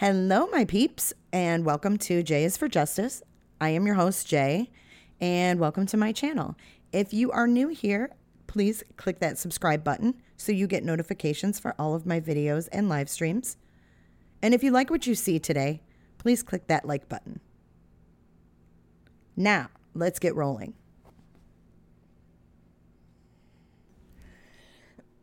Hello, my peeps, and welcome to Jay is for Justice. I am your host, Jay, and welcome to my channel. If you are new here, please click that subscribe button so you get notifications for all of my videos and live streams. And if you like what you see today, please click that like button. Now, let's get rolling.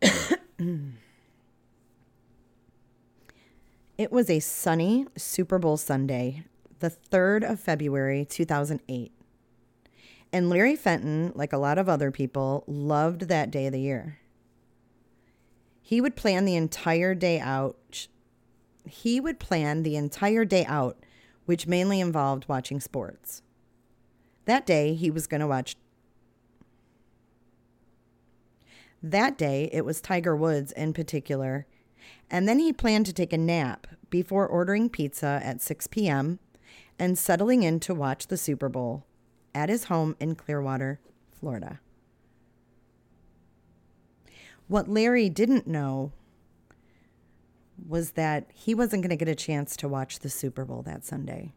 It was a sunny Super Bowl Sunday, the 3rd of February, 2008. And Larry Fenton, like a lot of other people, loved that day of the year. He would plan the entire day out. He would plan the entire day out, which mainly involved watching sports. That day, he was going to watch. That day, it was Tiger Woods in particular and then he planned to take a nap before ordering pizza at 6 p.m. and settling in to watch the Super Bowl at his home in Clearwater, Florida. What Larry didn't know was that he wasn't going to get a chance to watch the Super Bowl that Sunday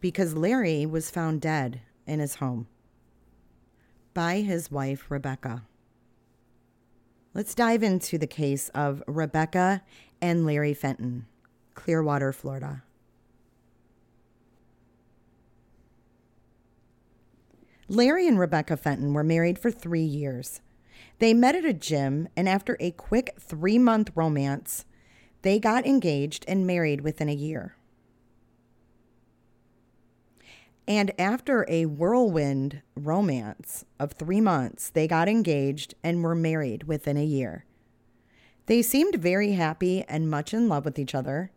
because Larry was found dead in his home by his wife, Rebecca. Let's dive into the case of Rebecca and Larry Fenton, Clearwater, Florida. Larry and Rebecca Fenton were married for three years. They met at a gym, and after a quick three month romance, they got engaged and married within a year. And after a whirlwind romance of three months, they got engaged and were married within a year. They seemed very happy and much in love with each other,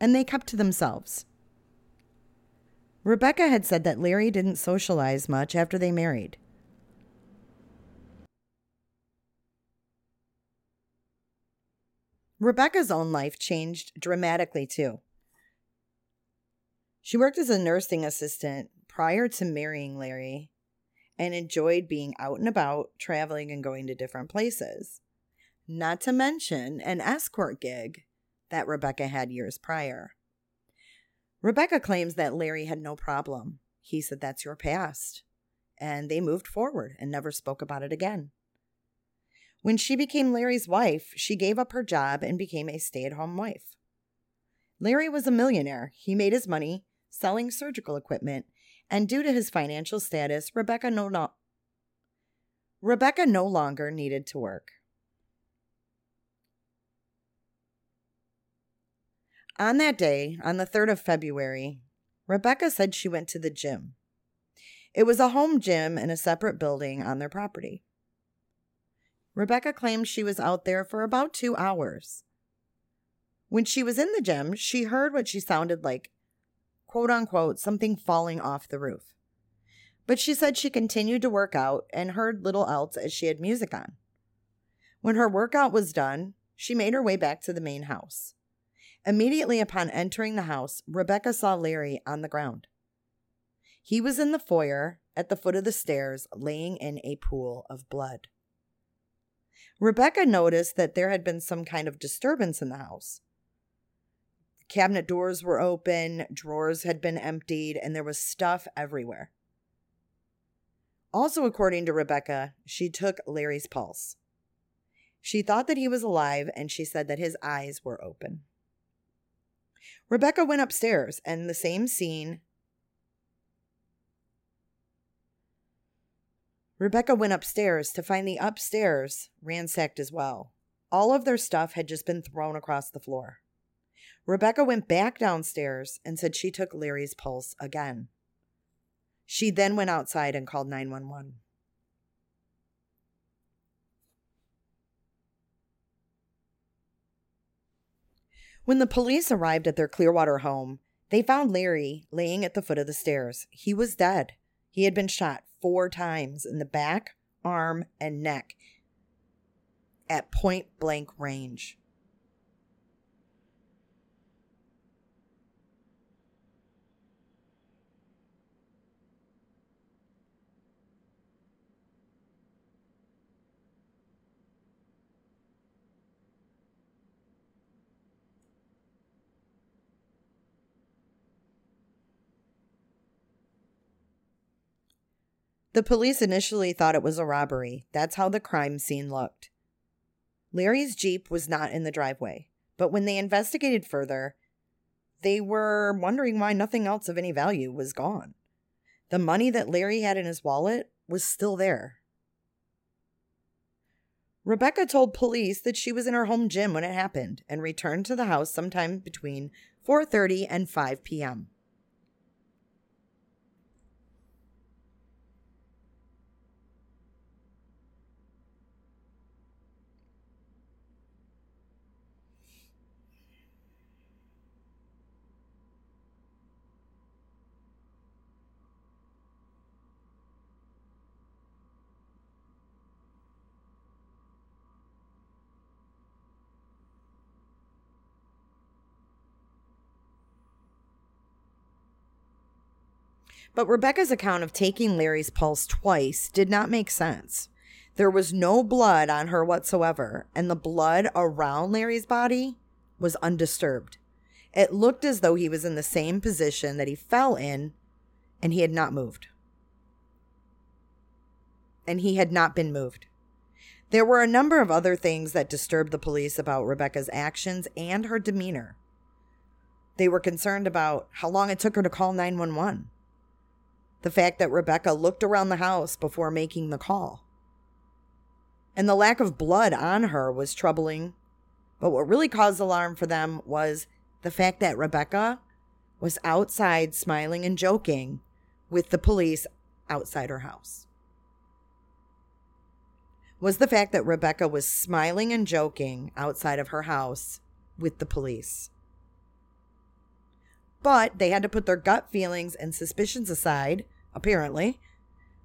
and they kept to themselves. Rebecca had said that Larry didn't socialize much after they married. Rebecca's own life changed dramatically too. She worked as a nursing assistant prior to marrying Larry and enjoyed being out and about, traveling and going to different places. Not to mention an escort gig that Rebecca had years prior. Rebecca claims that Larry had no problem. He said, That's your past. And they moved forward and never spoke about it again. When she became Larry's wife, she gave up her job and became a stay at home wife. Larry was a millionaire. He made his money selling surgical equipment, and due to his financial status, Rebecca no, no- Rebecca no longer needed to work. On that day, on the 3rd of February, Rebecca said she went to the gym. It was a home gym in a separate building on their property. Rebecca claimed she was out there for about two hours. When she was in the gym, she heard what she sounded like quote unquote, something falling off the roof. But she said she continued to work out and heard little else as she had music on. When her workout was done, she made her way back to the main house. Immediately upon entering the house, Rebecca saw Larry on the ground. He was in the foyer at the foot of the stairs, laying in a pool of blood. Rebecca noticed that there had been some kind of disturbance in the house. Cabinet doors were open, drawers had been emptied, and there was stuff everywhere. Also, according to Rebecca, she took Larry's pulse. She thought that he was alive, and she said that his eyes were open. Rebecca went upstairs, and the same scene. Rebecca went upstairs to find the upstairs ransacked as well. All of their stuff had just been thrown across the floor. Rebecca went back downstairs and said she took Larry's pulse again. She then went outside and called 911. When the police arrived at their Clearwater home, they found Larry laying at the foot of the stairs. He was dead. He had been shot four times in the back, arm, and neck at point blank range. The police initially thought it was a robbery. That's how the crime scene looked. Larry's Jeep was not in the driveway, but when they investigated further, they were wondering why nothing else of any value was gone. The money that Larry had in his wallet was still there. Rebecca told police that she was in her home gym when it happened and returned to the house sometime between 4:30 and 5 p.m. But Rebecca's account of taking Larry's pulse twice did not make sense. There was no blood on her whatsoever, and the blood around Larry's body was undisturbed. It looked as though he was in the same position that he fell in and he had not moved. And he had not been moved. There were a number of other things that disturbed the police about Rebecca's actions and her demeanor. They were concerned about how long it took her to call 911 the fact that Rebecca looked around the house before making the call. And the lack of blood on her was troubling. But what really caused alarm for them was the fact that Rebecca was outside smiling and joking with the police outside her house. Was the fact that Rebecca was smiling and joking outside of her house with the police. But they had to put their gut feelings and suspicions aside apparently,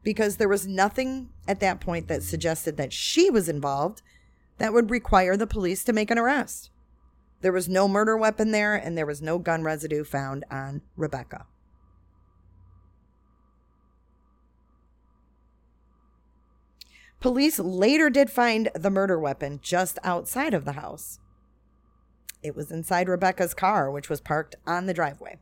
because there was nothing at that point that suggested that she was involved that would require the police to make an arrest. There was no murder weapon there, and there was no gun residue found on Rebecca. Police later did find the murder weapon just outside of the house. It was inside Rebecca's car, which was parked on the driveway.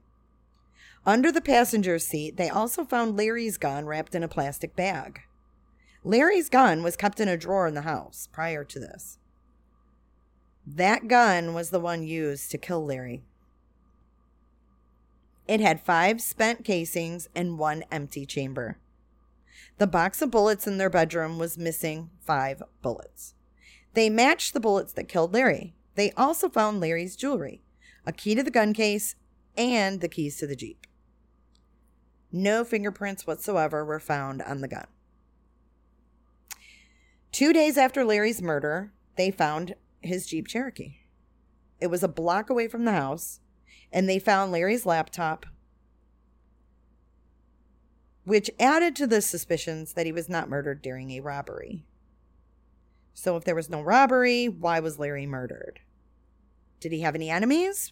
Under the passenger seat, they also found Larry's gun wrapped in a plastic bag. Larry's gun was kept in a drawer in the house prior to this. That gun was the one used to kill Larry. It had five spent casings and one empty chamber. The box of bullets in their bedroom was missing five bullets. They matched the bullets that killed Larry. They also found Larry's jewelry, a key to the gun case, and the keys to the Jeep. No fingerprints whatsoever were found on the gun. Two days after Larry's murder, they found his Jeep Cherokee. It was a block away from the house, and they found Larry's laptop, which added to the suspicions that he was not murdered during a robbery. So, if there was no robbery, why was Larry murdered? Did he have any enemies?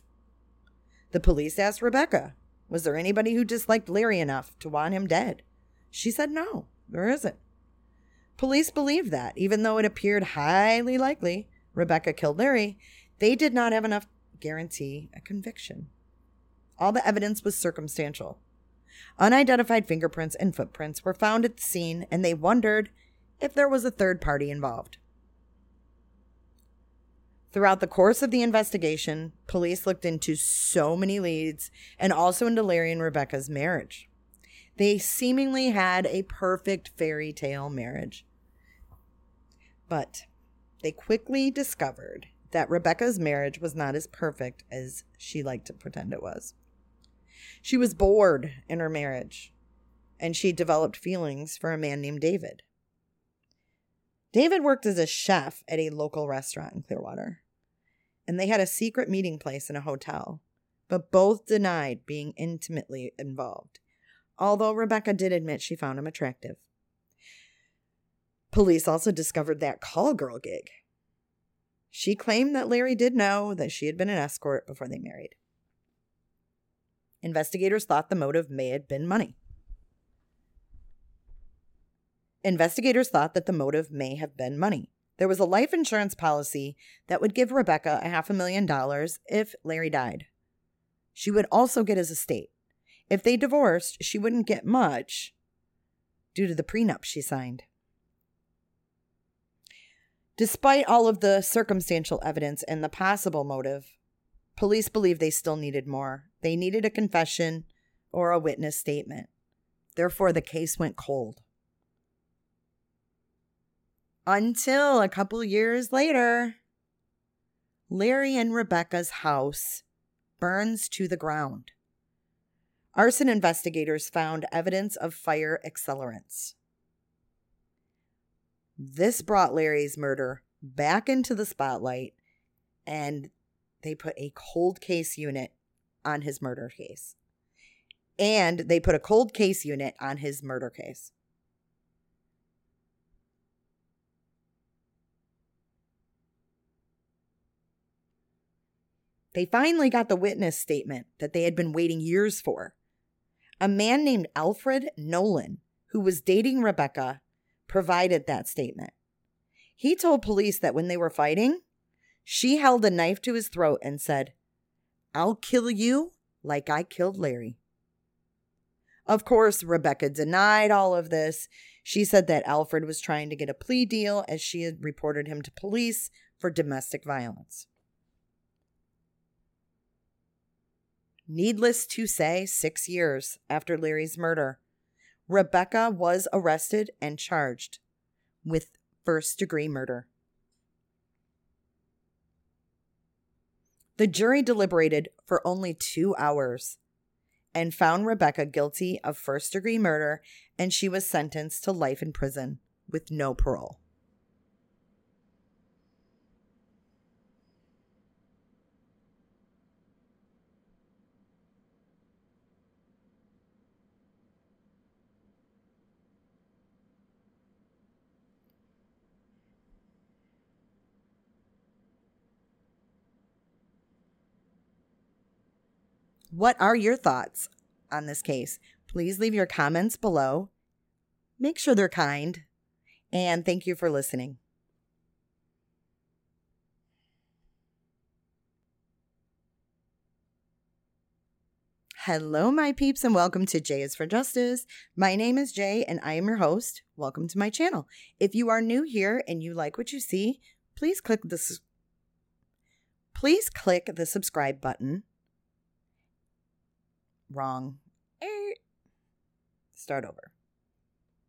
The police asked Rebecca, was there anybody who disliked Larry enough to want him dead? She said no, there isn't. Police believed that, even though it appeared highly likely Rebecca killed Larry, they did not have enough guarantee a conviction. All the evidence was circumstantial. Unidentified fingerprints and footprints were found at the scene, and they wondered if there was a third party involved. Throughout the course of the investigation, police looked into so many leads and also into Larry and Rebecca's marriage. They seemingly had a perfect fairy tale marriage. But they quickly discovered that Rebecca's marriage was not as perfect as she liked to pretend it was. She was bored in her marriage, and she developed feelings for a man named David. David worked as a chef at a local restaurant in Clearwater. And they had a secret meeting place in a hotel, but both denied being intimately involved, although Rebecca did admit she found him attractive. Police also discovered that call girl gig. She claimed that Larry did know that she had been an escort before they married. Investigators thought the motive may have been money. Investigators thought that the motive may have been money. There was a life insurance policy that would give Rebecca a half a million dollars if Larry died. She would also get his estate. If they divorced, she wouldn't get much due to the prenup she signed. Despite all of the circumstantial evidence and the possible motive, police believe they still needed more. They needed a confession or a witness statement. Therefore, the case went cold until a couple years later, Larry and Rebecca's house burns to the ground. Arson investigators found evidence of fire accelerants. This brought Larry's murder back into the spotlight, and they put a cold case unit on his murder case. And they put a cold case unit on his murder case. They finally got the witness statement that they had been waiting years for. A man named Alfred Nolan, who was dating Rebecca, provided that statement. He told police that when they were fighting, she held a knife to his throat and said, I'll kill you like I killed Larry. Of course, Rebecca denied all of this. She said that Alfred was trying to get a plea deal as she had reported him to police for domestic violence. Needless to say, six years after Larry's murder, Rebecca was arrested and charged with first degree murder. The jury deliberated for only two hours and found Rebecca guilty of first degree murder, and she was sentenced to life in prison with no parole. What are your thoughts on this case? Please leave your comments below. Make sure they're kind. And thank you for listening. Hello, my peeps, and welcome to Jay is for Justice. My name is Jay, and I am your host. Welcome to my channel. If you are new here and you like what you see, please click this. Please click the subscribe button Wrong. Start over.